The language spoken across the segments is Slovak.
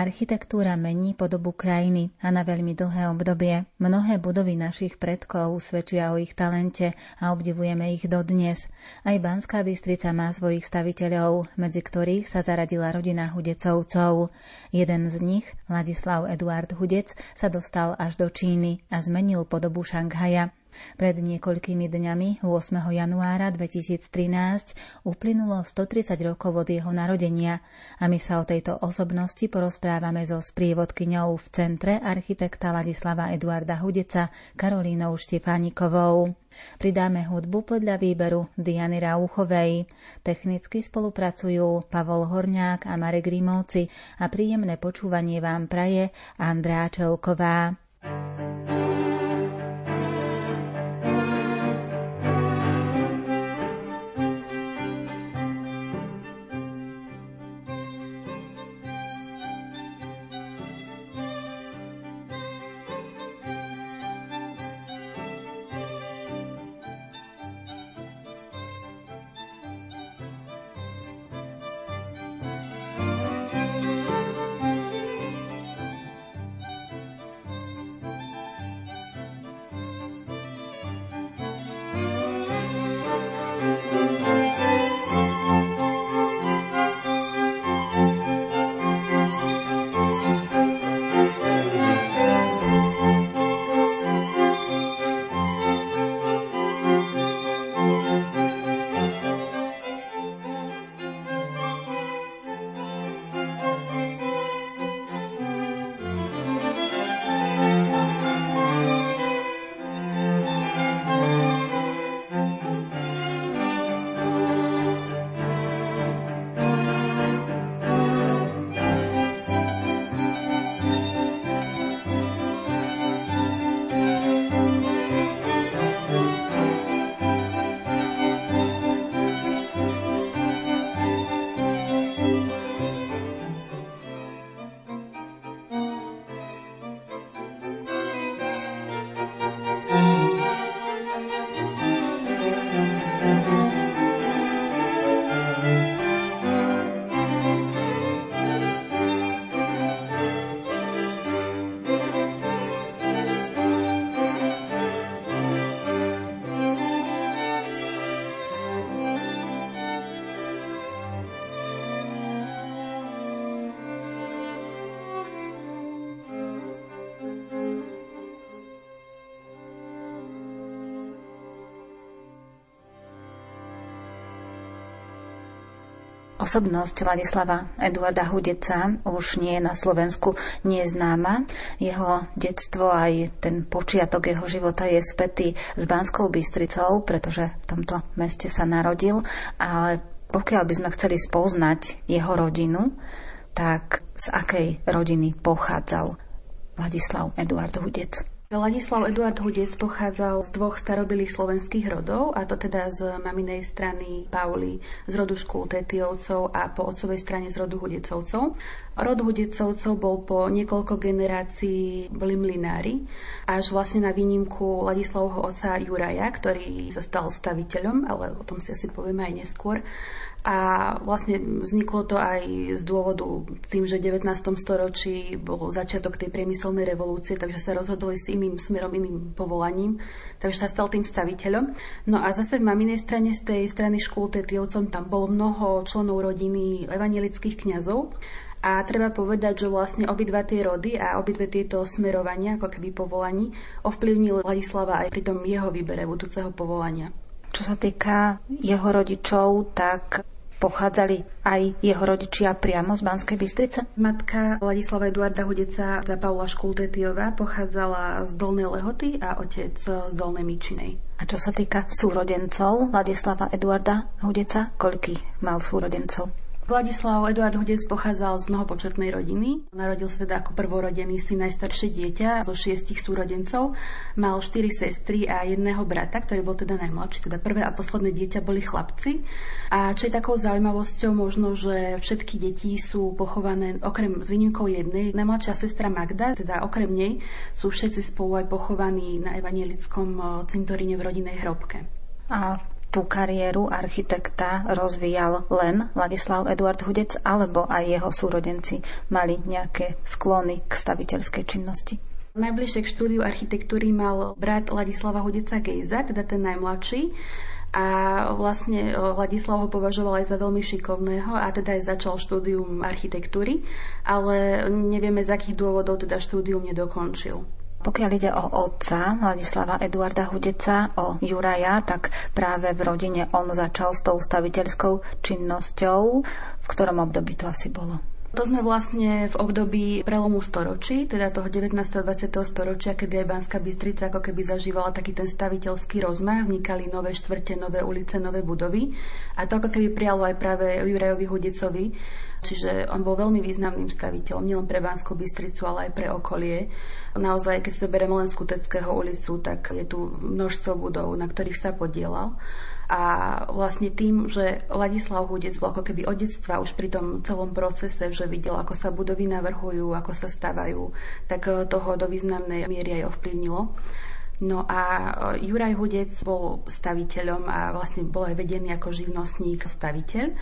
Architektúra mení podobu krajiny a na veľmi dlhé obdobie. Mnohé budovy našich predkov svedčia o ich talente a obdivujeme ich dodnes. Aj Banská Bystrica má svojich staviteľov, medzi ktorých sa zaradila rodina Hudecovcov. Jeden z nich, Ladislav Eduard Hudec, sa dostal až do Číny a zmenil podobu Šanghaja. Pred niekoľkými dňami, 8. januára 2013, uplynulo 130 rokov od jeho narodenia a my sa o tejto osobnosti porozprávame so sprievodkyňou v centre architekta Ladislava Eduarda Hudeca Karolínou Štefánikovou. Pridáme hudbu podľa výberu Diany Rauchovej. Technicky spolupracujú Pavol Horňák a Marek Rímovci a príjemné počúvanie vám praje Andrá Čelková. Osobnosť Ladislava Eduarda Hudeca už nie je na Slovensku neznáma. Jeho detstvo aj ten počiatok jeho života je spätý s Banskou Bystricou, pretože v tomto meste sa narodil, ale pokiaľ by sme chceli spoznať jeho rodinu, tak z akej rodiny pochádzal Ladislav Eduard Hudec? Ladislav Eduard Hudec pochádzal z dvoch starobilých slovenských rodov, a to teda z maminej strany Pauli z rodu Škultetiovcov a po otcovej strane z rodu Hudecovcov. Rod Hudecovcov bol po niekoľko generácií boli mlinári, až vlastne na výnimku Ladislavho oca Juraja, ktorý sa stal staviteľom, ale o tom si asi povieme aj neskôr. A vlastne vzniklo to aj z dôvodu tým, že v 19. storočí bol začiatok tej priemyselnej revolúcie, takže sa rozhodli s iným smerom, iným povolaním, takže sa stal tým staviteľom. No a zase v maminej strane z tej strany škôl Tetiovcom tam bolo mnoho členov rodiny evangelických kňazov. A treba povedať, že vlastne obidva tie rody a obidve tieto smerovania, ako keby povolaní, ovplyvnili Ladislava aj pri tom jeho výbere budúceho povolania. Čo sa týka jeho rodičov, tak pochádzali aj jeho rodičia priamo z Banskej Bystrice? Matka Ladislava Eduarda Hudeca za Paula Škultetiová pochádzala z Dolnej Lehoty a otec z Dolnej Mičinej. A čo sa týka súrodencov Ladislava Eduarda Hudeca, koľký mal súrodencov? Vladislav Eduard Hudec pochádzal z mnohopočetnej rodiny. Narodil sa teda ako prvorodený syn najstaršie dieťa zo šiestich súrodencov. Mal štyri sestry a jedného brata, ktorý bol teda najmladší. Teda prvé a posledné dieťa boli chlapci. A čo je takou zaujímavosťou možno, že všetky deti sú pochované okrem s výnimkou jednej. Najmladšia sestra Magda, teda okrem nej, sú všetci spolu aj pochovaní na evanielickom cintoríne v rodinej hrobke. A tú kariéru architekta rozvíjal len Ladislav Eduard Hudec, alebo aj jeho súrodenci mali nejaké sklony k staviteľskej činnosti? Najbližšie k štúdiu architektúry mal brat Ladislava Hudeca Gejza, teda ten najmladší a vlastne Vladislav ho považoval aj za veľmi šikovného a teda aj začal štúdium architektúry, ale nevieme z akých dôvodov teda štúdium nedokončil. Pokiaľ ide o otca Vladislava Eduarda Hudeca, o Juraja, tak práve v rodine on začal s tou staviteľskou činnosťou. V ktorom období to asi bolo? To sme vlastne v období prelomu storočí, teda toho 19. a 20. storočia, kedy aj Banská Bystrica ako keby zažívala taký ten staviteľský rozmach, vznikali nové štvrte, nové ulice, nové budovy. A to ako keby prijalo aj práve Jurajovi Hudecovi, Čiže on bol veľmi významným staviteľom, nielen pre Banskú Bystricu, ale aj pre okolie. Naozaj, keď zoberieme len Skuteckého ulicu, tak je tu množstvo budov, na ktorých sa podielal. A vlastne tým, že Ladislav Hudec bol ako keby od detstva už pri tom celom procese, že videl, ako sa budovy navrhujú, ako sa stavajú, tak toho do významnej miery aj ovplyvnilo. No a Juraj Hudec bol staviteľom a vlastne bol aj vedený ako živnostník staviteľ.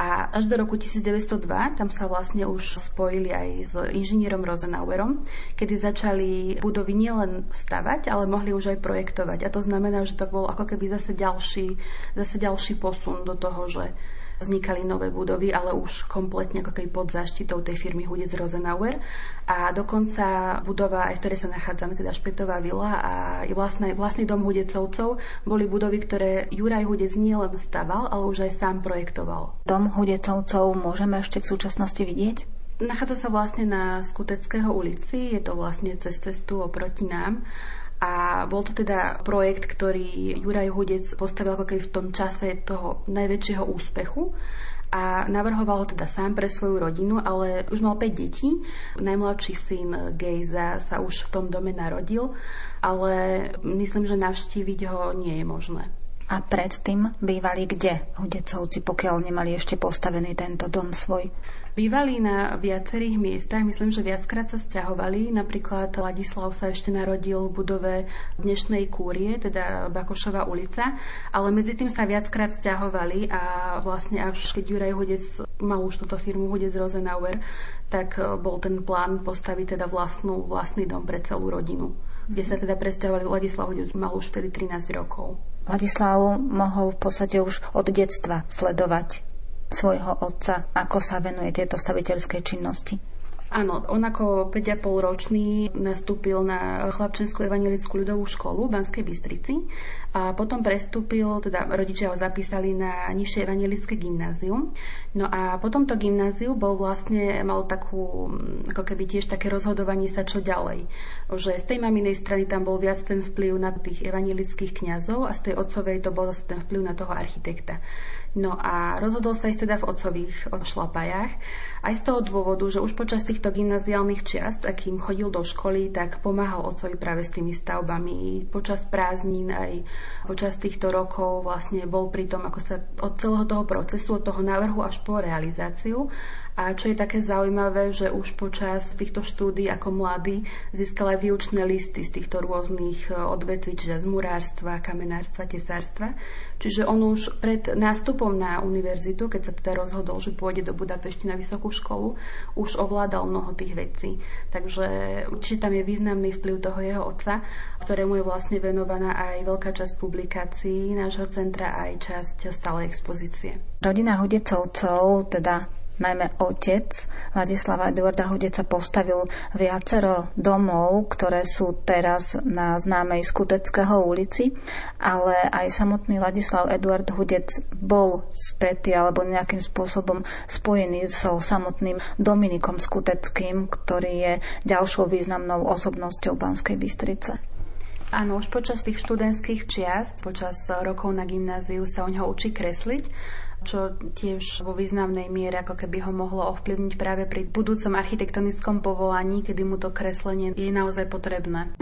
A až do roku 1902 tam sa vlastne už spojili aj s inžinierom Rosenauerom, kedy začali budovy nielen stavať, ale mohli už aj projektovať. A to znamená, že to bol ako keby zase ďalší, zase ďalší posun do toho, že vznikali nové budovy, ale už kompletne ako keby pod záštitou tej firmy Hudec Rosenauer. A dokonca budova, aj v ktorej sa nachádzame, teda Špetová vila a vlastný, vlastný dom Hudecovcov, boli budovy, ktoré Juraj Hudec nielen staval, ale už aj sám projektoval. Dom Hudecovcov môžeme ešte v súčasnosti vidieť? Nachádza sa vlastne na Skuteckého ulici, je to vlastne cez cestu oproti nám a bol to teda projekt, ktorý Juraj Hudec postavil ako keby v tom čase toho najväčšieho úspechu a navrhoval ho teda sám pre svoju rodinu, ale už mal 5 detí. Najmladší syn Gejza sa už v tom dome narodil, ale myslím, že navštíviť ho nie je možné. A predtým bývali kde Hudecovci, pokiaľ nemali ešte postavený tento dom svoj? Bývali na viacerých miestach, myslím, že viackrát sa stiahovali. Napríklad Ladislav sa ešte narodil v budove dnešnej kúrie, teda Bakošova ulica, ale medzi tým sa viackrát stiahovali a vlastne až keď Juraj Hudec mal už túto firmu Hudec Rosenauer, tak bol ten plán postaviť teda vlastnú, vlastný dom pre celú rodinu kde sa teda presťahovali. Ladislav Hudec mal už vtedy 13 rokov. Ladislav mohol v podstate už od detstva sledovať svojho otca, ako sa venuje tieto staviteľskej činnosti? Áno, on ako 5,5 ročný nastúpil na chlapčenskú evangelickú ľudovú školu v Banskej Bystrici a potom prestúpil, teda rodičia ho zapísali na nižšie evangelické gymnázium. No a potom to gymnázium bol vlastne, mal takú, ako keby tiež také rozhodovanie sa čo ďalej. Že z tej maminej strany tam bol viac ten vplyv na tých evangelických kňazov a z tej otcovej to bol zase ten vplyv na toho architekta. No a rozhodol sa ísť teda v otcových šlapajách. Aj z toho dôvodu, že už počas týchto gymnaziálnych čiast, akým chodil do školy, tak pomáhal otcovi práve s tými stavbami. Počas prázdnin aj počas týchto rokov vlastne bol pri tom, ako sa od celého toho procesu, od toho návrhu až po realizáciu a čo je také zaujímavé, že už počas týchto štúdí ako mladý získal aj výučné listy z týchto rôznych e, odvetví, čiže z murárstva, kamenárstva, tesárstva. Čiže on už pred nástupom na univerzitu, keď sa teda rozhodol, že pôjde do Budapešti na vysokú školu, už ovládal mnoho tých vecí. Takže určite tam je významný vplyv toho jeho otca, ktorému je vlastne venovaná aj veľká časť publikácií nášho centra, aj časť stálej expozície. Rodina Hudecovcov, teda najmä otec Ladislava Eduarda Hudeca postavil viacero domov, ktoré sú teraz na známej Skuteckého ulici, ale aj samotný Ladislav Eduard Hudec bol spätý alebo nejakým spôsobom spojený so samotným Dominikom Skuteckým, ktorý je ďalšou významnou osobnosťou Banskej Bystrice. Áno, už počas tých študentských čiast, počas rokov na gymnáziu sa o ňoho učí kresliť čo tiež vo významnej miere ako keby ho mohlo ovplyvniť práve pri budúcom architektonickom povolaní, kedy mu to kreslenie je naozaj potrebné.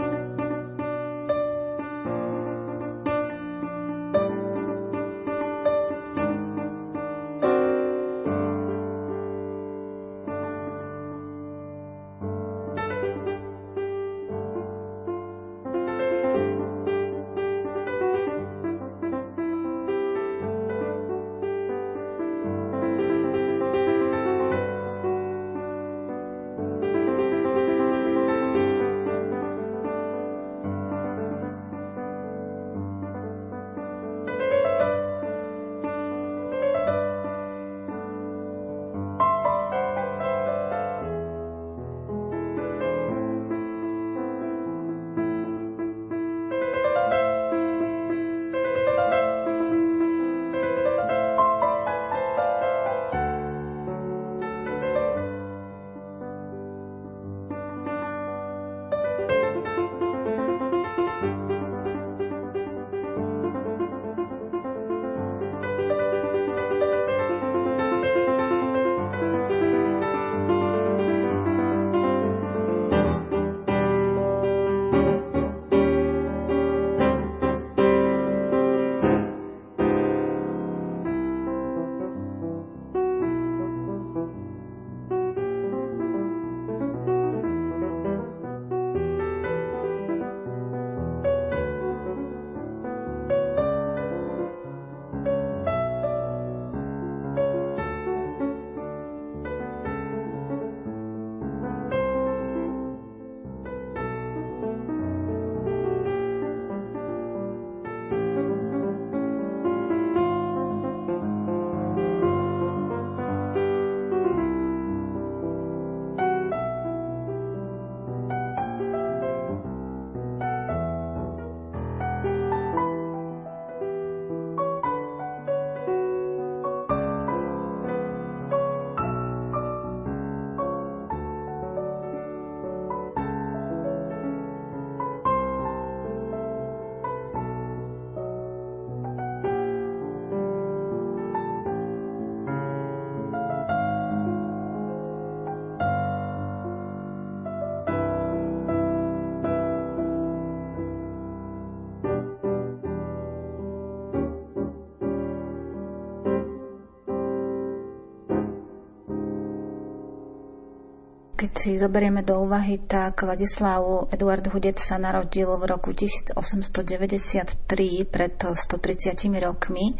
Keď si zoberieme do úvahy, tak Ladislav Eduard Hudec sa narodil v roku 1893, pred 130 rokmi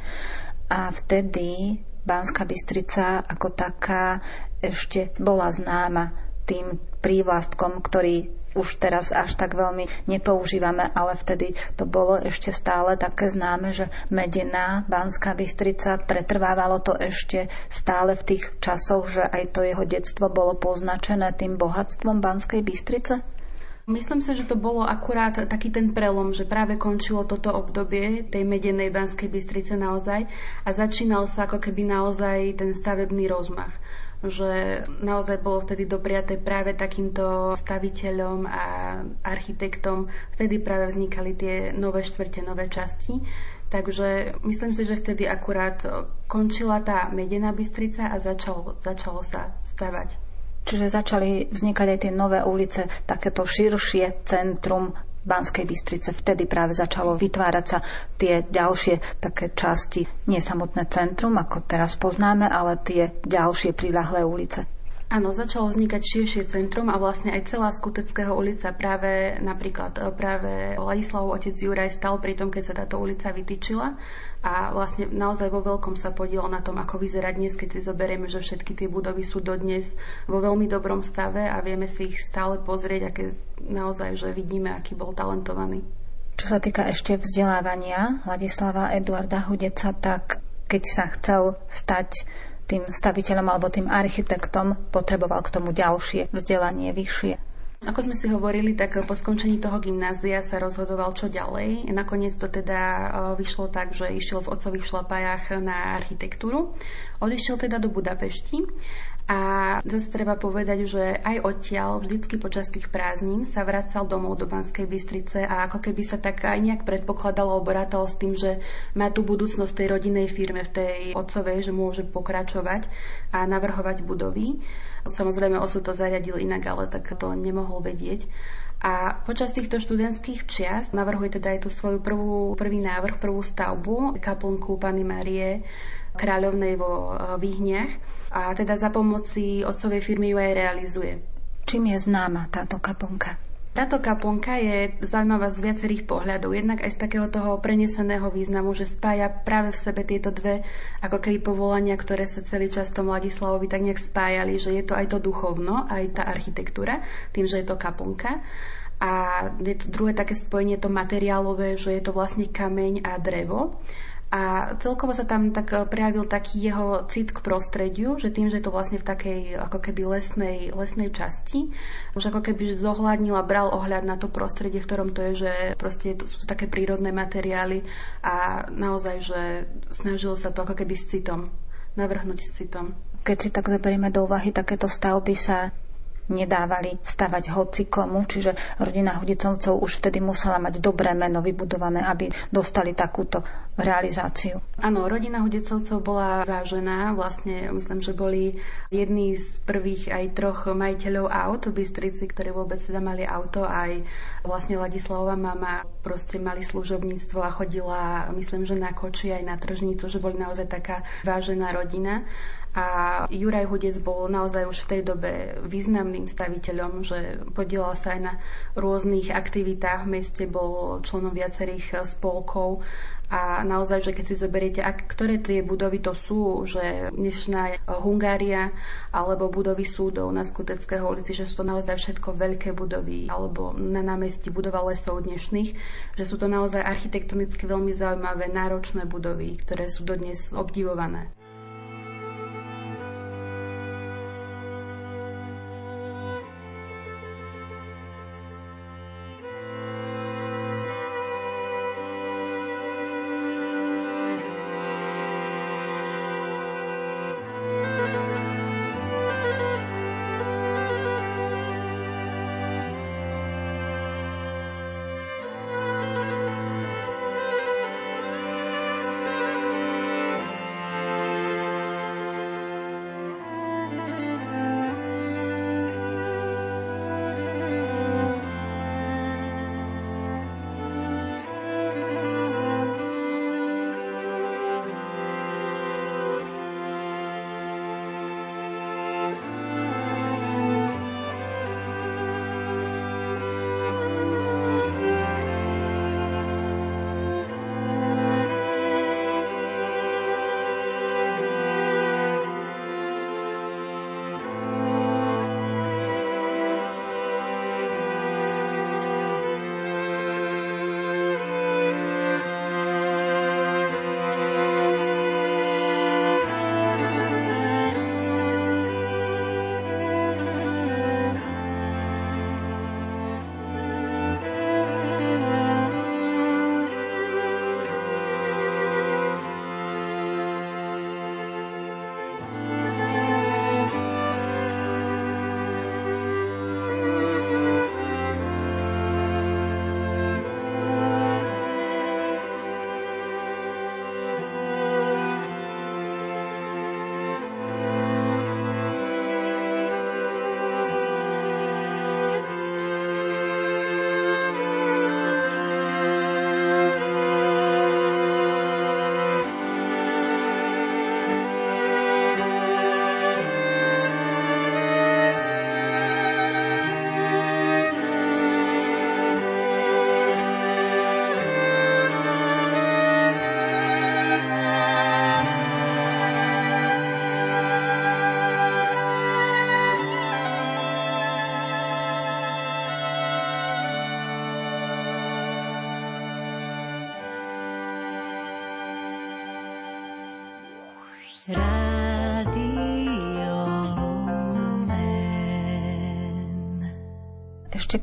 a vtedy Banská Bystrica ako taká ešte bola známa tým prívlastkom, ktorý už teraz až tak veľmi nepoužívame, ale vtedy to bolo ešte stále také známe, že Medina, Banská Bystrica, pretrvávalo to ešte stále v tých časoch, že aj to jeho detstvo bolo poznačené tým bohatstvom Banskej Bystrice? Myslím si, že to bolo akurát taký ten prelom, že práve končilo toto obdobie tej medenej Banskej Bystrice naozaj a začínal sa ako keby naozaj ten stavebný rozmach že naozaj bolo vtedy dopriaté práve takýmto staviteľom a architektom. Vtedy práve vznikali tie nové štvrte, nové časti. Takže myslím si, že vtedy akurát končila tá Medená Bystrica a začalo, začalo sa stavať. Čiže začali vznikať aj tie nové ulice, takéto širšie centrum Banskej Bystrice vtedy práve začalo vytvárať sa tie ďalšie také časti, nie samotné centrum, ako teraz poznáme, ale tie ďalšie priľahlé ulice. Áno, začalo vznikať širšie centrum a vlastne aj celá Skuteckého ulica práve napríklad e, práve Ladislavov otec Juraj stal pri tom, keď sa táto ulica vytýčila a vlastne naozaj vo veľkom sa podiel na tom, ako vyzerá dnes, keď si zoberieme, že všetky tie budovy sú dodnes vo veľmi dobrom stave a vieme si ich stále pozrieť, aké naozaj, že vidíme, aký bol talentovaný. Čo sa týka ešte vzdelávania Ladislava Eduarda Hudeca, tak keď sa chcel stať tým staviteľom alebo tým architektom potreboval k tomu ďalšie vzdelanie vyššie. Ako sme si hovorili, tak po skončení toho gymnázia sa rozhodoval, čo ďalej. Nakoniec to teda e, vyšlo tak, že išiel v otcových šlapajách na architektúru. Odišiel teda do Budapešti a zase treba povedať, že aj odtiaľ vždycky počas tých prázdnin sa vracal domov do Banskej Bystrice a ako keby sa tak aj nejak predpokladalo alebo rátalo s tým, že má tú budúcnosť tej rodinej firme v tej otcovej, že môže pokračovať a navrhovať budovy. Samozrejme osud to zariadil inak, ale tak to nemohol vedieť. A počas týchto študentských čiast navrhuje teda aj tú svoju prvú, prvý návrh, prvú stavbu, kaplnku Pany Marie kráľovnej vo eh, Výhniach a teda za pomoci otcovej firmy ju aj realizuje. Čím je známa táto kaplnka? Táto kaplnka je zaujímavá z viacerých pohľadov. Jednak aj z takého toho preneseného významu, že spája práve v sebe tieto dve ako keby povolania, ktoré sa celý čas tom Ladislavovi tak nejak spájali, že je to aj to duchovno, aj tá architektúra, tým, že je to kaplnka. A je to druhé také spojenie, to materiálové, že je to vlastne kameň a drevo. A celkovo sa tam tak e, prejavil taký jeho cit k prostrediu, že tým, že je to vlastne v takej ako keby lesnej, lesnej časti, už ako keby zohľadnil a bral ohľad na to prostredie, v ktorom to je, že proste sú to také prírodné materiály a naozaj, že snažil sa to ako keby s citom, navrhnúť s citom. Keď si tak zoberieme do úvahy, takéto stavby sa nedávali stavať hoci komu, čiže rodina Hudicovcov už vtedy musela mať dobré meno vybudované, aby dostali takúto realizáciu. Áno, rodina Hudicovcov bola vážená, vlastne myslím, že boli jedni z prvých aj troch majiteľov aut v Bystrici, ktorí vôbec teda mali auto, aj vlastne Ladislavová mama proste mali služobníctvo a chodila, myslím, že na koči aj na tržnicu, že boli naozaj taká vážená rodina. A Juraj Hudec bol naozaj už v tej dobe významným staviteľom, že podielal sa aj na rôznych aktivitách v meste, bol členom viacerých spolkov a naozaj, že keď si zoberiete, ak, ktoré tie budovy to sú, že dnešná Hungária alebo budovy súdov na Skuteckého ulici, že sú to naozaj všetko veľké budovy alebo na námestí budova lesov dnešných, že sú to naozaj architektonicky veľmi zaujímavé, náročné budovy, ktoré sú dodnes obdivované.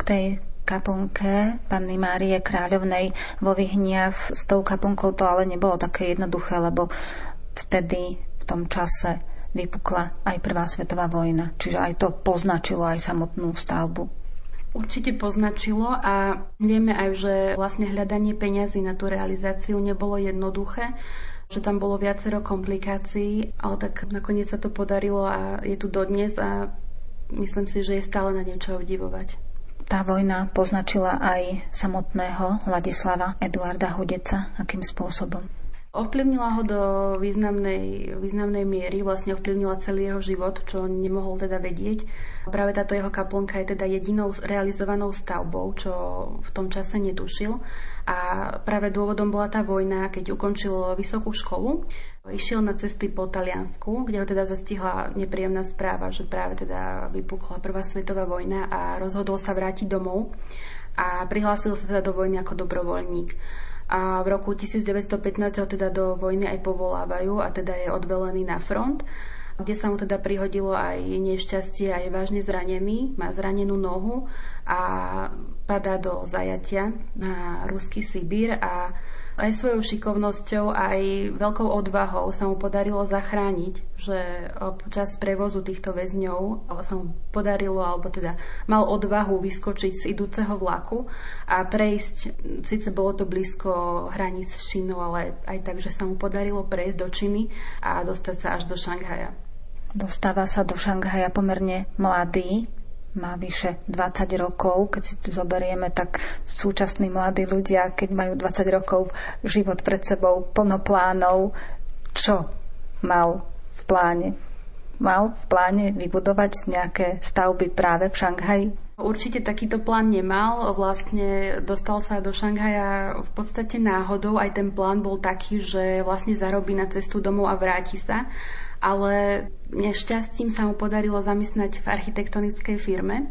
Tej kaplnke Panny Márie Kráľovnej vo Vyhniach. S tou kaplnkou to ale nebolo také jednoduché, lebo vtedy v tom čase vypukla aj Prvá svetová vojna. Čiže aj to poznačilo aj samotnú stavbu. Určite poznačilo a vieme aj, že vlastne hľadanie peňazí na tú realizáciu nebolo jednoduché že tam bolo viacero komplikácií, ale tak nakoniec sa to podarilo a je tu dodnes a myslím si, že je stále na niečo obdivovať. Tá vojna poznačila aj samotného Ladislava Eduarda Hudeca. Akým spôsobom? Ovplyvnila ho do významnej, významnej miery, vlastne ovplyvnila celý jeho život, čo nemohol teda vedieť. Práve táto jeho kaplnka je teda jedinou realizovanou stavbou, čo v tom čase netušil. A práve dôvodom bola tá vojna, keď ukončil vysokú školu. Išiel na cesty po Taliansku, kde ho teda zastihla nepríjemná správa, že práve teda vypukla Prvá svetová vojna a rozhodol sa vrátiť domov a prihlásil sa teda do vojny ako dobrovoľník. A v roku 1915 ho teda do vojny aj povolávajú a teda je odvelený na front kde sa mu teda prihodilo aj nešťastie a je vážne zranený, má zranenú nohu a padá do zajatia na ruský Sibír a aj svojou šikovnosťou, aj veľkou odvahou sa mu podarilo zachrániť, že počas prevozu týchto väzňov sa mu podarilo, alebo teda mal odvahu vyskočiť z idúceho vlaku a prejsť, síce bolo to blízko hraníc s Čínou, ale aj tak, že sa mu podarilo prejsť do Číny a dostať sa až do Šanghaja. Dostáva sa do Šanghaja pomerne mladý, má vyše 20 rokov. Keď si zoberieme, tak súčasní mladí ľudia, keď majú 20 rokov život pred sebou, plno plánov, čo mal v pláne? Mal v pláne vybudovať nejaké stavby práve v Šanghaji? Určite takýto plán nemal. Vlastne dostal sa do Šanghaja v podstate náhodou. Aj ten plán bol taký, že vlastne zarobí na cestu domov a vráti sa ale nešťastím sa mu podarilo zamestnať v architektonickej firme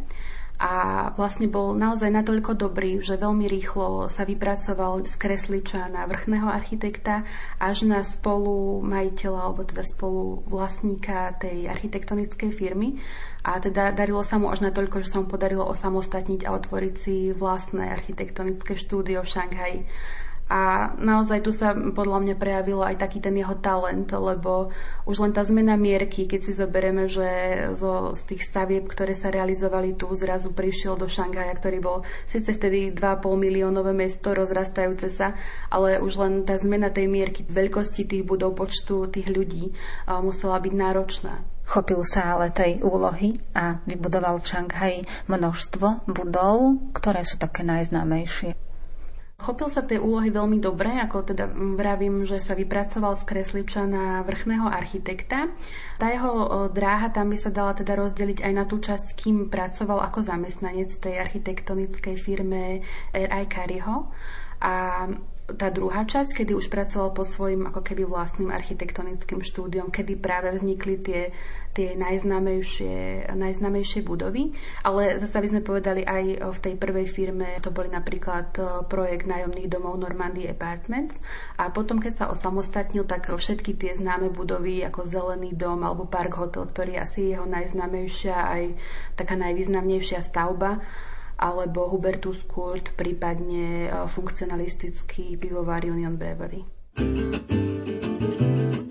a vlastne bol naozaj natoľko dobrý, že veľmi rýchlo sa vypracoval z kresliča na vrchného architekta až na spolu majiteľa alebo teda spolu vlastníka tej architektonickej firmy a teda darilo sa mu až natoľko, že sa mu podarilo osamostatniť a otvoriť si vlastné architektonické štúdio v Šanghaji. A naozaj tu sa podľa mňa prejavilo aj taký ten jeho talent, lebo už len tá zmena mierky, keď si zoberieme, že zo, z tých stavieb, ktoré sa realizovali tu, zrazu prišiel do Šangaja, ktorý bol síce vtedy 2,5 miliónové mesto, rozrastajúce sa, ale už len tá zmena tej mierky, veľkosti tých budov, počtu tých ľudí musela byť náročná. Chopil sa ale tej úlohy a vybudoval v Šanghaji množstvo budov, ktoré sú také najznámejšie. Chopil sa tej úlohy veľmi dobre, ako teda vravím, že sa vypracoval z kresliča na vrchného architekta. Tá jeho dráha tam by sa dala teda rozdeliť aj na tú časť, kým pracoval ako zamestnanec tej architektonickej firme R.I. Careyho. A tá druhá časť, kedy už pracoval po svojim ako keby vlastným architektonickým štúdiom, kedy práve vznikli tie, tie najznámejšie, najznámejšie budovy. Ale zase by sme povedali aj v tej prvej firme, to boli napríklad projekt nájomných domov Normandy Apartments. A potom, keď sa osamostatnil, tak všetky tie známe budovy ako Zelený dom alebo Park Hotel, ktorý asi je jeho najznámejšia aj taká najvýznamnejšia stavba, alebo Hubertus Kurt, prípadne e, funkcionalistický pivovar Union Brewery. sa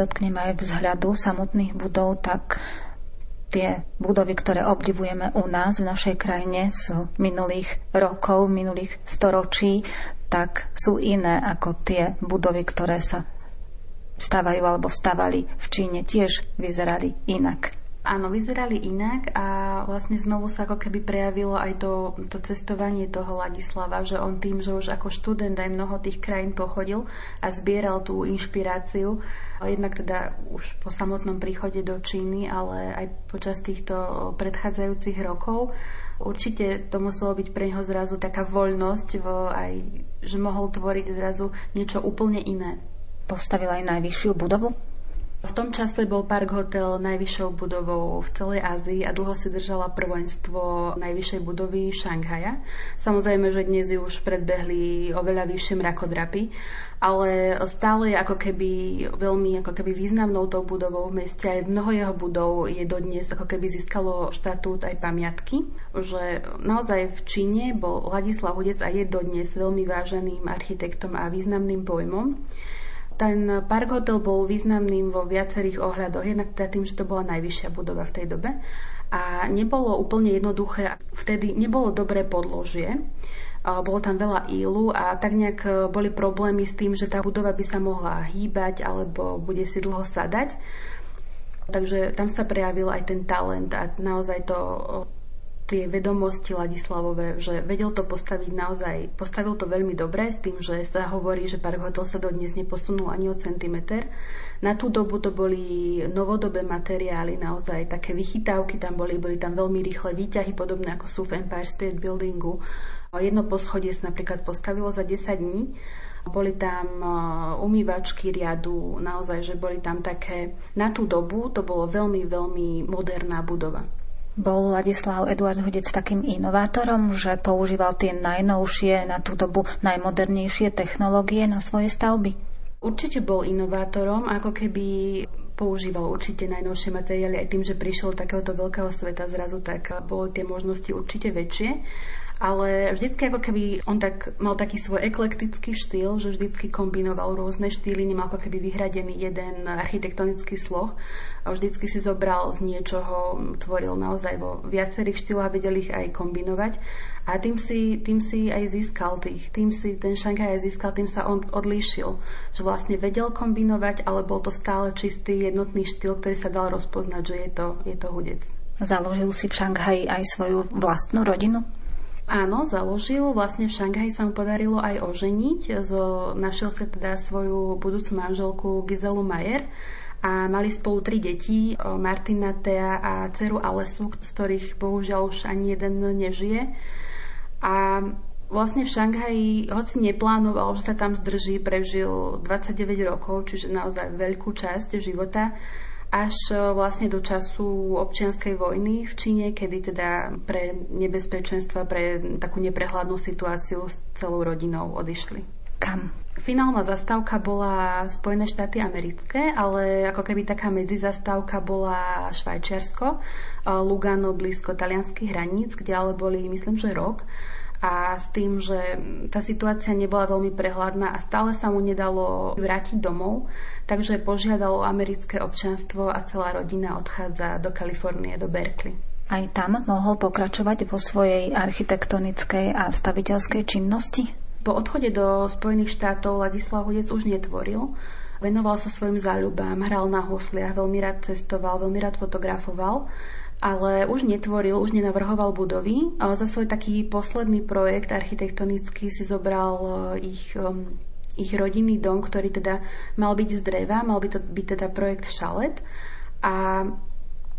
dotkneme aj vzhľadu samotných budov, tak tie budovy, ktoré obdivujeme u nás v našej krajine z minulých rokov, minulých storočí, tak sú iné ako tie budovy, ktoré sa stavajú alebo stavali v Číne, tiež vyzerali inak. Áno, vyzerali inak a vlastne znovu sa ako keby prejavilo aj to, to cestovanie toho Ladislava, že on tým, že už ako študent aj mnoho tých krajín pochodil a zbieral tú inšpiráciu, jednak teda už po samotnom príchode do Číny, ale aj počas týchto predchádzajúcich rokov, určite to muselo byť pre neho zrazu taká voľnosť, aj, že mohol tvoriť zrazu niečo úplne iné. Postavil aj najvyššiu budovu? V tom čase bol Park Hotel najvyššou budovou v celej Ázii a dlho si držala prvenstvo najvyššej budovy Šanghaja. Samozrejme, že dnes ju už predbehli oveľa vyššie mrakodrapy, ale stále je ako keby veľmi ako keby významnou tou budovou v meste. Aj mnoho jeho budov je dodnes ako keby získalo štatút aj pamiatky. Že naozaj v Číne bol Ladislav Hudec a je dodnes veľmi váženým architektom a významným pojmom. Ten Park Hotel bol významným vo viacerých ohľadoch, jednak teda tým, že to bola najvyššia budova v tej dobe a nebolo úplne jednoduché, vtedy nebolo dobré podložie, bolo tam veľa ílu a tak nejak e, boli problémy s tým, že tá budova by sa mohla hýbať alebo bude si dlho sadať. Takže tam sa prejavil aj ten talent a naozaj to tie vedomosti Ladislavové, že vedel to postaviť naozaj, postavil to veľmi dobre s tým, že sa hovorí, že Park Hotel sa dodnes neposunul ani o centimeter. Na tú dobu to boli novodobé materiály, naozaj také vychytávky tam boli, boli tam veľmi rýchle výťahy, podobné ako sú v Empire State Buildingu. Jedno poschodie sa napríklad postavilo za 10 dní. Boli tam umývačky riadu, naozaj, že boli tam také... Na tú dobu to bolo veľmi, veľmi moderná budova. Bol Ladislav Eduard Hudec takým inovátorom, že používal tie najnovšie, na tú dobu najmodernejšie technológie na svoje stavby? Určite bol inovátorom, ako keby používal určite najnovšie materiály aj tým, že prišiel takéhoto veľkého sveta zrazu, tak boli tie možnosti určite väčšie ale vždycky ako keby on tak mal taký svoj eklektický štýl, že vždycky kombinoval rôzne štýly, nemal ako keby vyhradený jeden architektonický sloh a vždycky si zobral z niečoho, tvoril naozaj vo viacerých štýloch a vedel ich aj kombinovať a tým si, tým si aj získal tých, tým si ten Šanghaj aj získal, tým sa on odlíšil, že vlastne vedel kombinovať, ale bol to stále čistý jednotný štýl, ktorý sa dal rozpoznať, že je to, je to hudec. Založil si v Šanghaji aj svoju vlastnú rodinu? Áno, založil. Vlastne v Šanghaji sa mu podarilo aj oženiť. So, našiel sa teda svoju budúcu manželku Gizelu Majer a mali spolu tri deti, Martina, Tea a dceru Alesu, z ktorých bohužiaľ už ani jeden nežije. A vlastne v Šanghaji, hoci neplánoval, že sa tam zdrží, prežil 29 rokov, čiže naozaj veľkú časť života až e, vlastne do času občianskej vojny v Číne, kedy teda pre nebezpečenstva, pre takú neprehľadnú situáciu s celou rodinou odišli. Kam? Finálna zastávka bola Spojené štáty americké, ale ako keby taká medzizastávka bola Švajčiarsko, e, Lugano blízko talianských hraníc, kde ale boli, myslím, že rok a s tým, že tá situácia nebola veľmi prehľadná a stále sa mu nedalo vrátiť domov, takže požiadal o americké občanstvo a celá rodina odchádza do Kalifornie, do Berkeley. Aj tam mohol pokračovať vo svojej architektonickej a staviteľskej činnosti? Po odchode do Spojených štátov Ladislav Hudec už netvoril. Venoval sa svojim záľubám, hral na husliach, veľmi rád cestoval, veľmi rád fotografoval ale už netvoril, už nenavrhoval budovy. Za svoj taký posledný projekt architektonický si zobral e, ich, um, ich rodinný dom, ktorý teda mal byť z dreva, mal by to byť teda projekt Šalet. A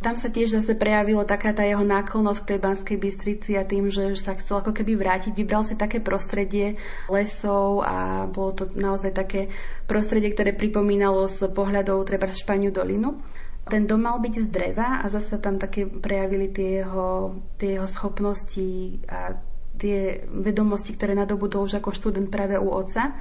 tam sa tiež zase prejavilo taká tá jeho náklonnosť k tej Banskej Bystrici a tým, že sa chcel ako keby vrátiť. Vybral si také prostredie lesov a bolo to naozaj také prostredie, ktoré pripomínalo z pohľadov treba Španiu dolinu. Ten dom mal byť z dreva a zase tam také prejavili tie jeho, tie jeho schopnosti a tie vedomosti, ktoré nadobudol už ako študent práve u oca.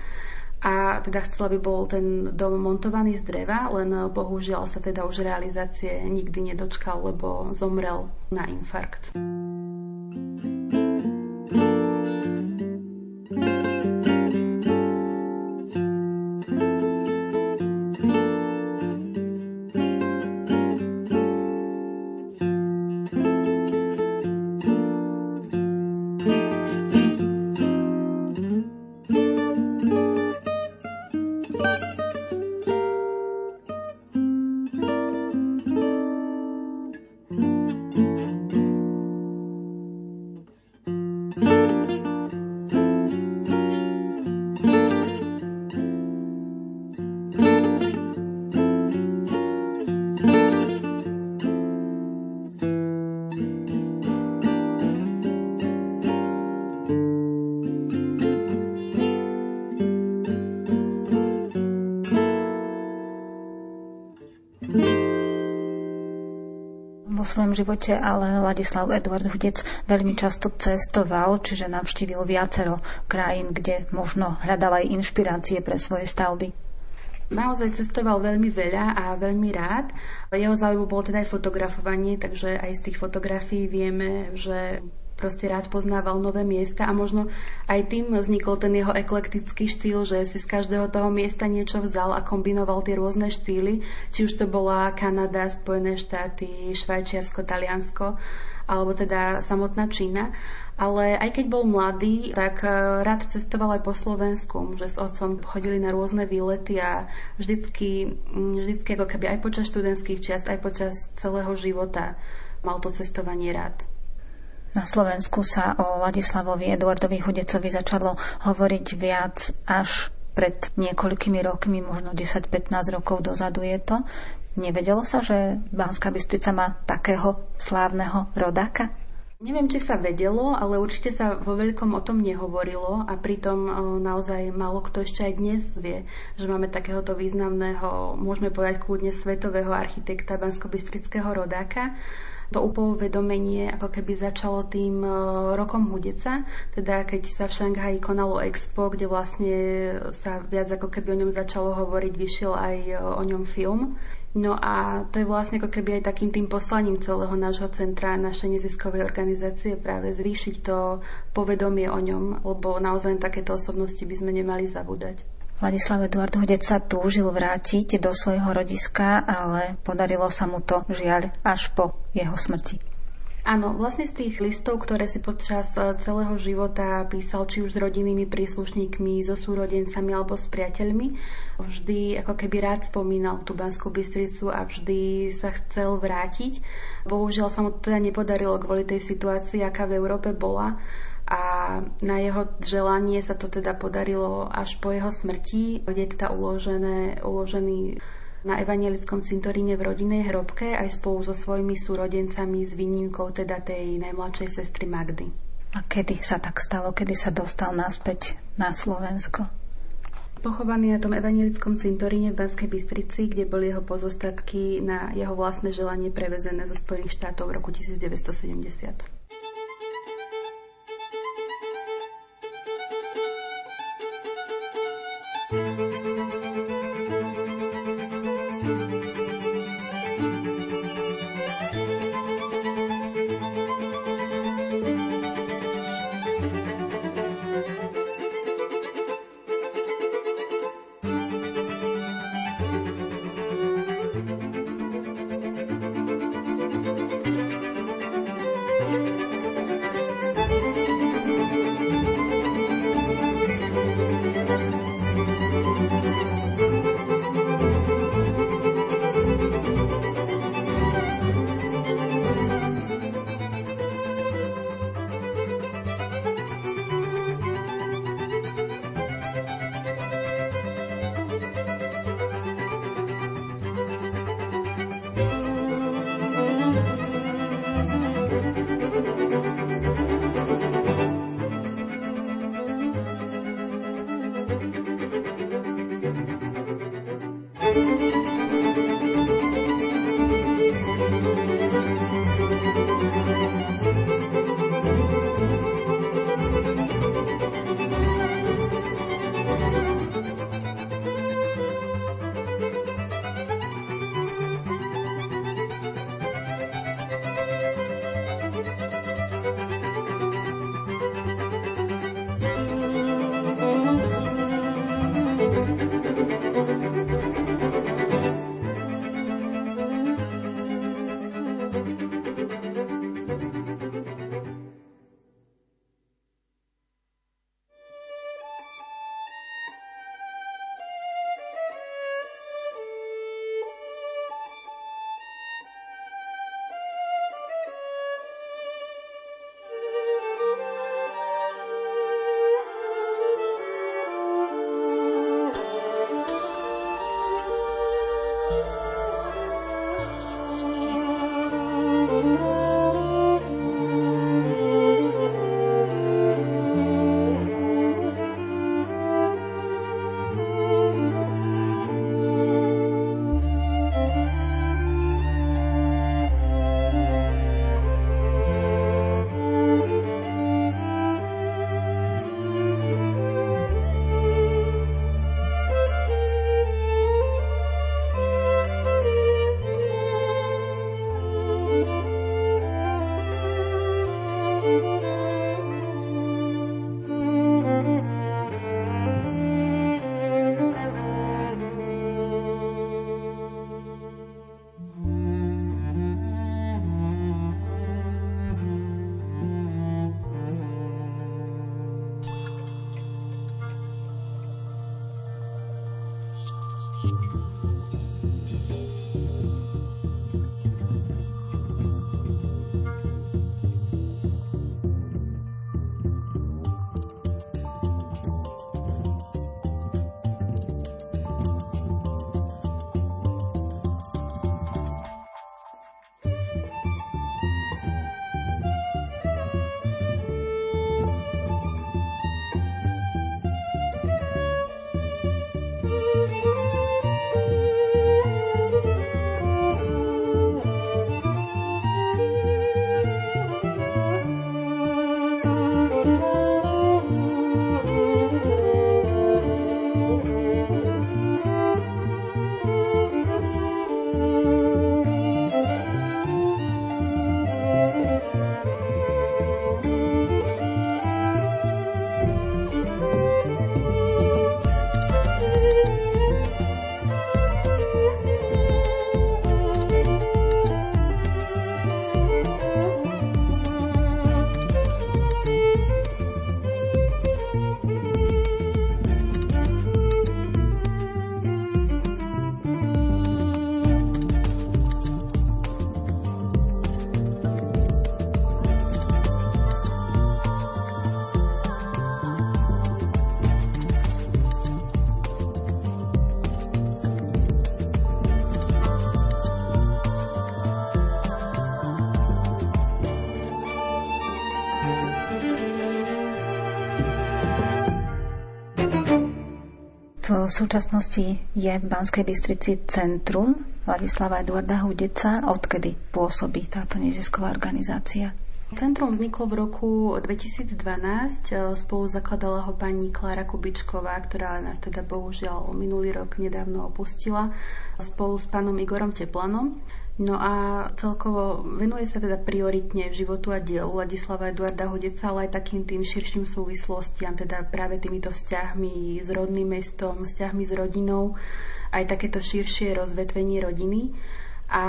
A teda chcela by bol ten dom montovaný z dreva, len bohužiaľ sa teda už realizácie nikdy nedočkal, lebo zomrel na infarkt. Svojom živote, ale Ladislav Edward Hudec veľmi často cestoval, čiže navštívil viacero krajín, kde možno hľadal aj inšpirácie pre svoje stavby. Naozaj cestoval veľmi veľa a veľmi rád. Jeho záujmu bolo teda aj fotografovanie, takže aj z tých fotografií vieme, že proste rád poznával nové miesta a možno aj tým vznikol ten jeho eklektický štýl, že si z každého toho miesta niečo vzal a kombinoval tie rôzne štýly, či už to bola Kanada, Spojené štáty, Švajčiarsko, Taliansko alebo teda samotná Čína. Ale aj keď bol mladý, tak e, rád cestoval aj po Slovensku, že s otcom chodili na rôzne výlety a vždycky, vždycky ako keby aj počas študentských čiast, aj počas celého života mal to cestovanie rád. Na Slovensku sa o Ladislavovi Eduardovi Hudecovi začalo hovoriť viac až pred niekoľkými rokmi, možno 10-15 rokov dozadu je to. Nevedelo sa, že Banská Bystrica má takého slávneho rodáka? Neviem, či sa vedelo, ale určite sa vo veľkom o tom nehovorilo a pritom e, naozaj málo kto ešte aj dnes vie, že máme takéhoto významného, môžeme povedať kľudne svetového architekta bansko-bystrického rodáka to upovedomenie ako keby začalo tým e, rokom Hudeca, teda keď sa v Šanghaji konalo Expo, kde vlastne sa viac ako keby o ňom začalo hovoriť, vyšiel aj e, o ňom film. No a to je vlastne ako keby aj takým tým poslaním celého nášho centra, našej neziskovej organizácie práve zvýšiť to povedomie o ňom, lebo naozaj takéto osobnosti by sme nemali zabúdať. Vladislav Eduard Hodec sa túžil vrátiť do svojho rodiska, ale podarilo sa mu to žiaľ až po jeho smrti. Áno, vlastne z tých listov, ktoré si počas e, celého života písal, či už s rodinnými príslušníkmi, so súrodencami alebo s priateľmi, vždy ako keby rád spomínal tú Banskú Bystricu a vždy sa chcel vrátiť. Bohužiaľ sa mu teda nepodarilo kvôli tej situácii, aká v Európe bola a na jeho želanie sa to teda podarilo až po jeho smrti, kde je teda uložené, uložený na evangelickom cintoríne v rodinnej hrobke aj spolu so svojimi súrodencami s výnimkou teda tej najmladšej sestry Magdy. A kedy sa tak stalo? Kedy sa dostal naspäť na Slovensko? Pochovaný na tom evangelickom cintoríne v Banskej Bystrici, kde boli jeho pozostatky na jeho vlastné želanie prevezené zo Spojených štátov v roku 1970. V súčasnosti je v Banskej Bystrici centrum Vladislava Eduarda Hudeca. Odkedy pôsobí táto nezisková organizácia? Centrum vzniklo v roku 2012, spolu zakladala ho pani Klára Kubičková, ktorá nás teda bohužiaľ o minulý rok nedávno opustila, spolu s pánom Igorom Teplanom. No a celkovo venuje sa teda prioritne životu a dielu Ladislava Eduarda Hodeca, ale aj takým tým širším súvislostiam, teda práve týmito vzťahmi s rodným mestom, vzťahmi s rodinou, aj takéto širšie rozvetvenie rodiny. A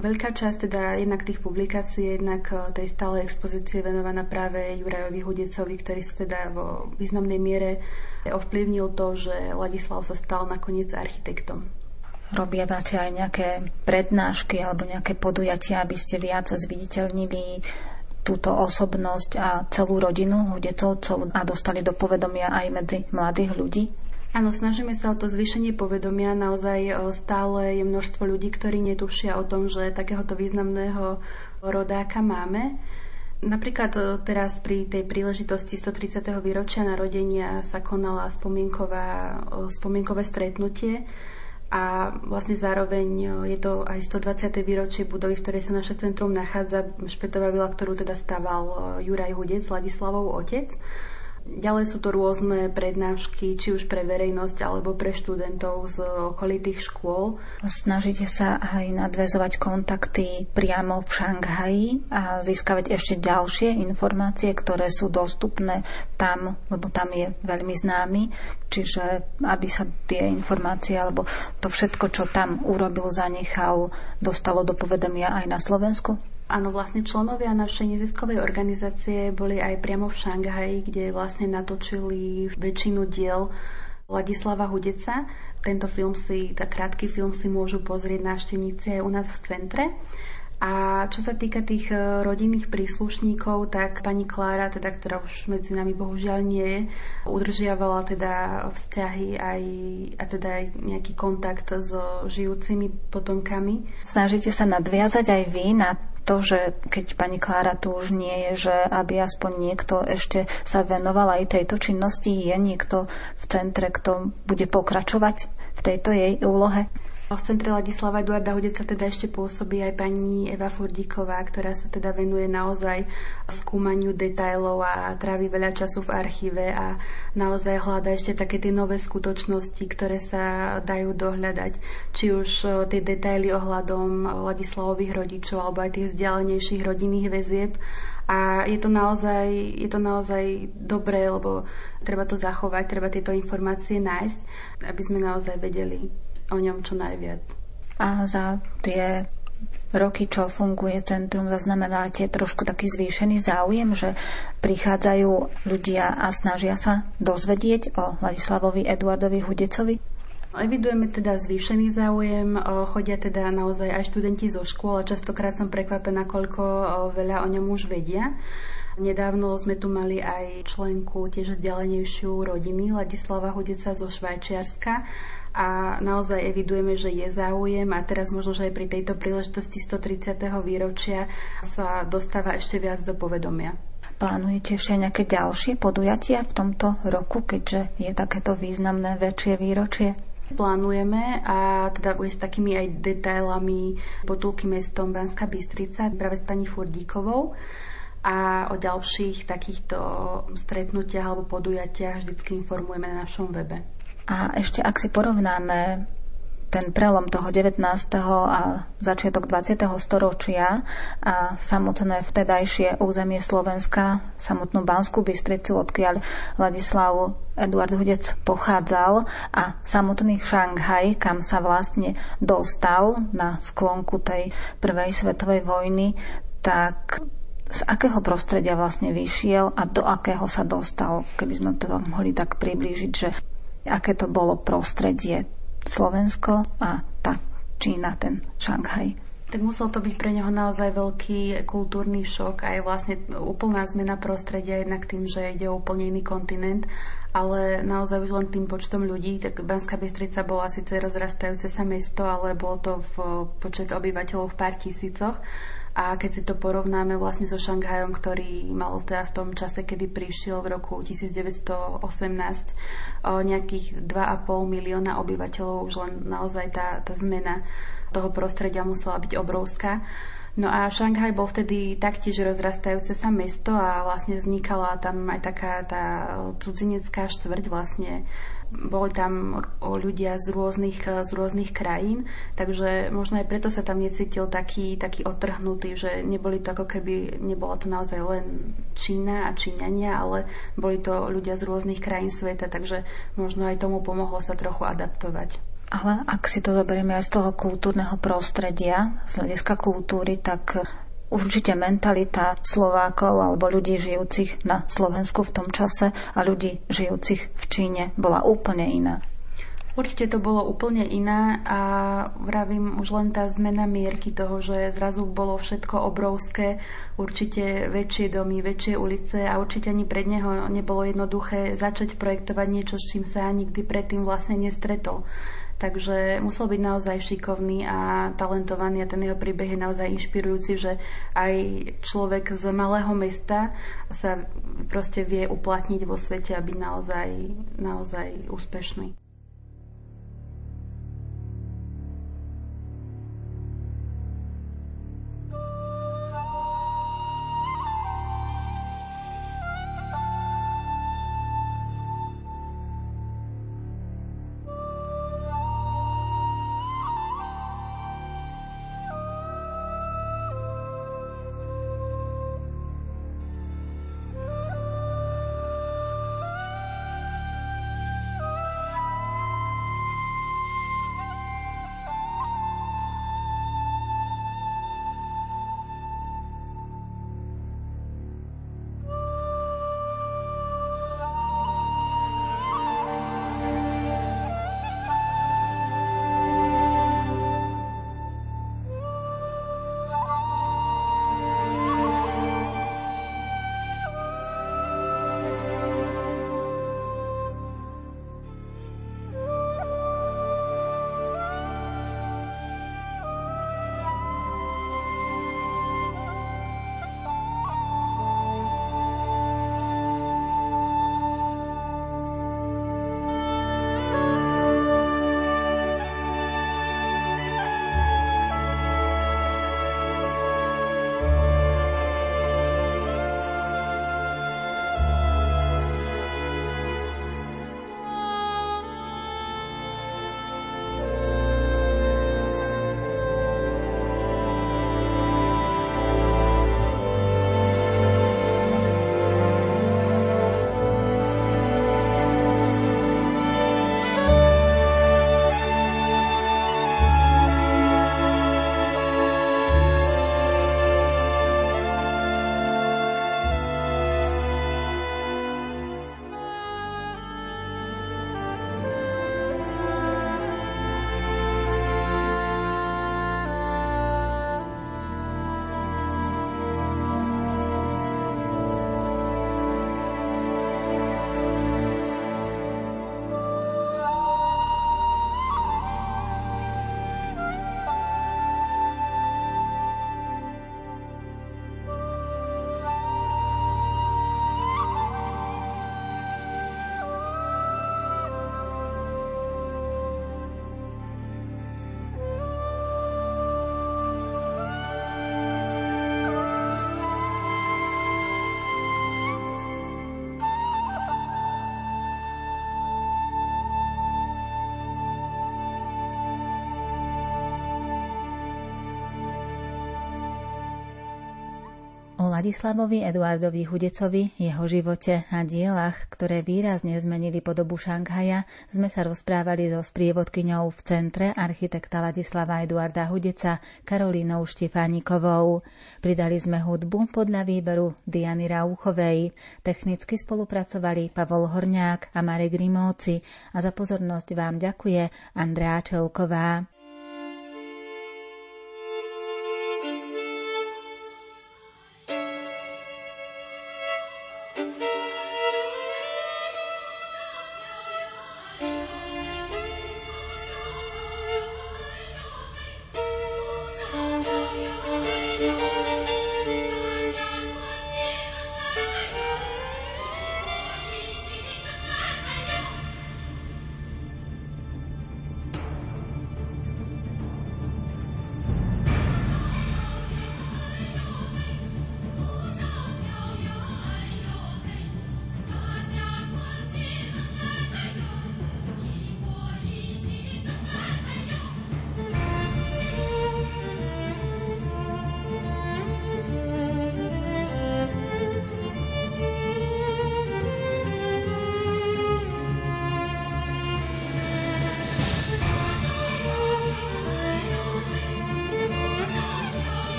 veľká časť teda jednak tých publikácií, jednak eh, tej stálej expozície venovaná práve Jurajovi Hudecovi, ktorý sa teda vo významnej miere ovplyvnil to, že Ladislav sa stal nakoniec architektom. Robievate aj nejaké prednášky alebo nejaké podujatia, aby ste viac zviditeľnili túto osobnosť a celú rodinu Hudecovcov a dostali do povedomia aj medzi mladých ľudí? Áno, snažíme sa o to zvýšenie povedomia. Naozaj e, stále je množstvo ľudí, ktorí netušia o tom, že takéhoto významného rodáka máme. Napríklad e, teraz pri tej príležitosti 130. výročia narodenia sa konala spomienkové stretnutie a vlastne zároveň e, je to aj 120. výročie budovy, v ktorej sa naše centrum nachádza, Špetová vila, ktorú teda staval e, Juraj Hudec, Vladislavov otec. Ďalej sú to rôzne prednášky, či už pre verejnosť alebo pre študentov z okolitých škôl. Snažíte sa aj nadväzovať kontakty priamo v Šanghaji a získavať ešte ďalšie informácie, ktoré sú dostupné tam, lebo tam je veľmi známy. Čiže aby sa tie informácie alebo to všetko, čo tam urobil, zanechal, dostalo do povedomia aj na Slovensku? Áno, vlastne členovia našej neziskovej organizácie boli aj priamo v Šanghaji, kde vlastne natočili väčšinu diel Ladislava Hudeca. Tento film si, tak krátky film si môžu pozrieť návštevníci aj u nás v centre. A čo sa týka tých e, rodinných príslušníkov, tak pani Klára, teda, ktorá už medzi nami bohužiaľ nie je, udržiavala teda vzťahy aj, a teda aj nejaký kontakt so žijúcimi potomkami. Snažíte sa nadviazať aj vy na to, že keď pani Klára tu už nie je, že aby aspoň niekto ešte sa venoval aj tejto činnosti, je niekto v centre, kto bude pokračovať v tejto jej úlohe? V centre Ladislava Eduarda Hudeca teda ešte pôsobí aj pani Eva Furdíková, ktorá sa teda venuje naozaj skúmaniu detailov a trávi veľa času v archíve a naozaj hľada ešte také tie nové skutočnosti, ktoré sa dajú dohľadať. Či už tie detaily ohľadom Ladislavových rodičov alebo aj tých vzdialenejších rodinných väzieb. A je to naozaj, je to naozaj dobré, lebo treba to zachovať, treba tieto informácie nájsť, aby sme naozaj vedeli o ňom čo najviac. A za tie roky, čo funguje centrum, zaznamenáte trošku taký zvýšený záujem, že prichádzajú ľudia a snažia sa dozvedieť o Vladislavovi Eduardovi Hudecovi? Evidujeme teda zvýšený záujem, chodia teda naozaj aj študenti zo škôl a častokrát som prekvapená, koľko veľa o ňom už vedia. Nedávno sme tu mali aj členku tiež vzdialenejšiu rodiny Ladislava Hudeca zo Švajčiarska a naozaj evidujeme, že je záujem a teraz možno, že aj pri tejto príležitosti 130. výročia sa dostáva ešte viac do povedomia. Plánujete ešte nejaké ďalšie podujatia v tomto roku, keďže je takéto významné väčšie výročie? Plánujeme a teda bude s takými aj detailami potulky mestom Banská Bystrica práve s pani Furdíkovou a o ďalších takýchto stretnutiach alebo podujatiach vždycky informujeme na našom webe. A ešte ak si porovnáme ten prelom toho 19. a začiatok 20. storočia a samotné vtedajšie územie Slovenska, samotnú Banskú Bystricu, odkiaľ Ladislav Eduard Hudec pochádzal a samotný Šanghaj, kam sa vlastne dostal na sklonku tej prvej svetovej vojny, tak z akého prostredia vlastne vyšiel a do akého sa dostal, keby sme to mohli tak priblížiť, že aké to bolo prostredie Slovensko a tá Čína, ten Šanghaj. Tak musel to byť pre neho naozaj veľký kultúrny šok a je vlastne úplná zmena prostredia, jednak tým, že ide o úplne iný kontinent, ale naozaj už len tým počtom ľudí, tak Banská Bystrica bola síce rozrastajúce sa mesto, ale bolo to v počet obyvateľov v pár tisícoch a keď si to porovnáme vlastne so Šanghajom, ktorý mal teda v tom čase, kedy prišiel v roku 1918 o nejakých 2,5 milióna obyvateľov, už len naozaj tá, tá zmena toho prostredia musela byť obrovská. No a Šanghaj bol vtedy taktiež rozrastajúce sa mesto a vlastne vznikala tam aj taká tá cudzinecká štvrť vlastne boli tam ľudia z rôznych, z rôznych krajín, takže možno aj preto sa tam necítil taký, taký otrhnutý, že neboli to ako keby, nebola to naozaj len Čína a Číňania, ale boli to ľudia z rôznych krajín sveta, takže možno aj tomu pomohlo sa trochu adaptovať. Ale ak si to zoberieme aj z toho kultúrneho prostredia, z hľadiska kultúry, tak určite mentalita Slovákov alebo ľudí žijúcich na Slovensku v tom čase a ľudí žijúcich v Číne bola úplne iná. Určite to bolo úplne iná a vravím už len tá zmena mierky toho, že zrazu bolo všetko obrovské, určite väčšie domy, väčšie ulice a určite ani pred neho nebolo jednoduché začať projektovať niečo, s čím sa nikdy predtým vlastne nestretol. Takže musel byť naozaj šikovný a talentovaný a ten jeho príbeh je naozaj inšpirujúci, že aj človek z malého mesta sa proste vie uplatniť vo svete a byť naozaj, naozaj úspešný. Ladislavovi Eduardovi Hudecovi, jeho živote a dielach, ktoré výrazne zmenili podobu Šanghaja, sme sa rozprávali so sprievodkyňou v centre architekta Ladislava Eduarda Hudeca Karolínou Štefánikovou. Pridali sme hudbu podľa výberu Diany Rauchovej. Technicky spolupracovali Pavol Horňák a Marek Rimóci a za pozornosť vám ďakuje Andrea Čelková.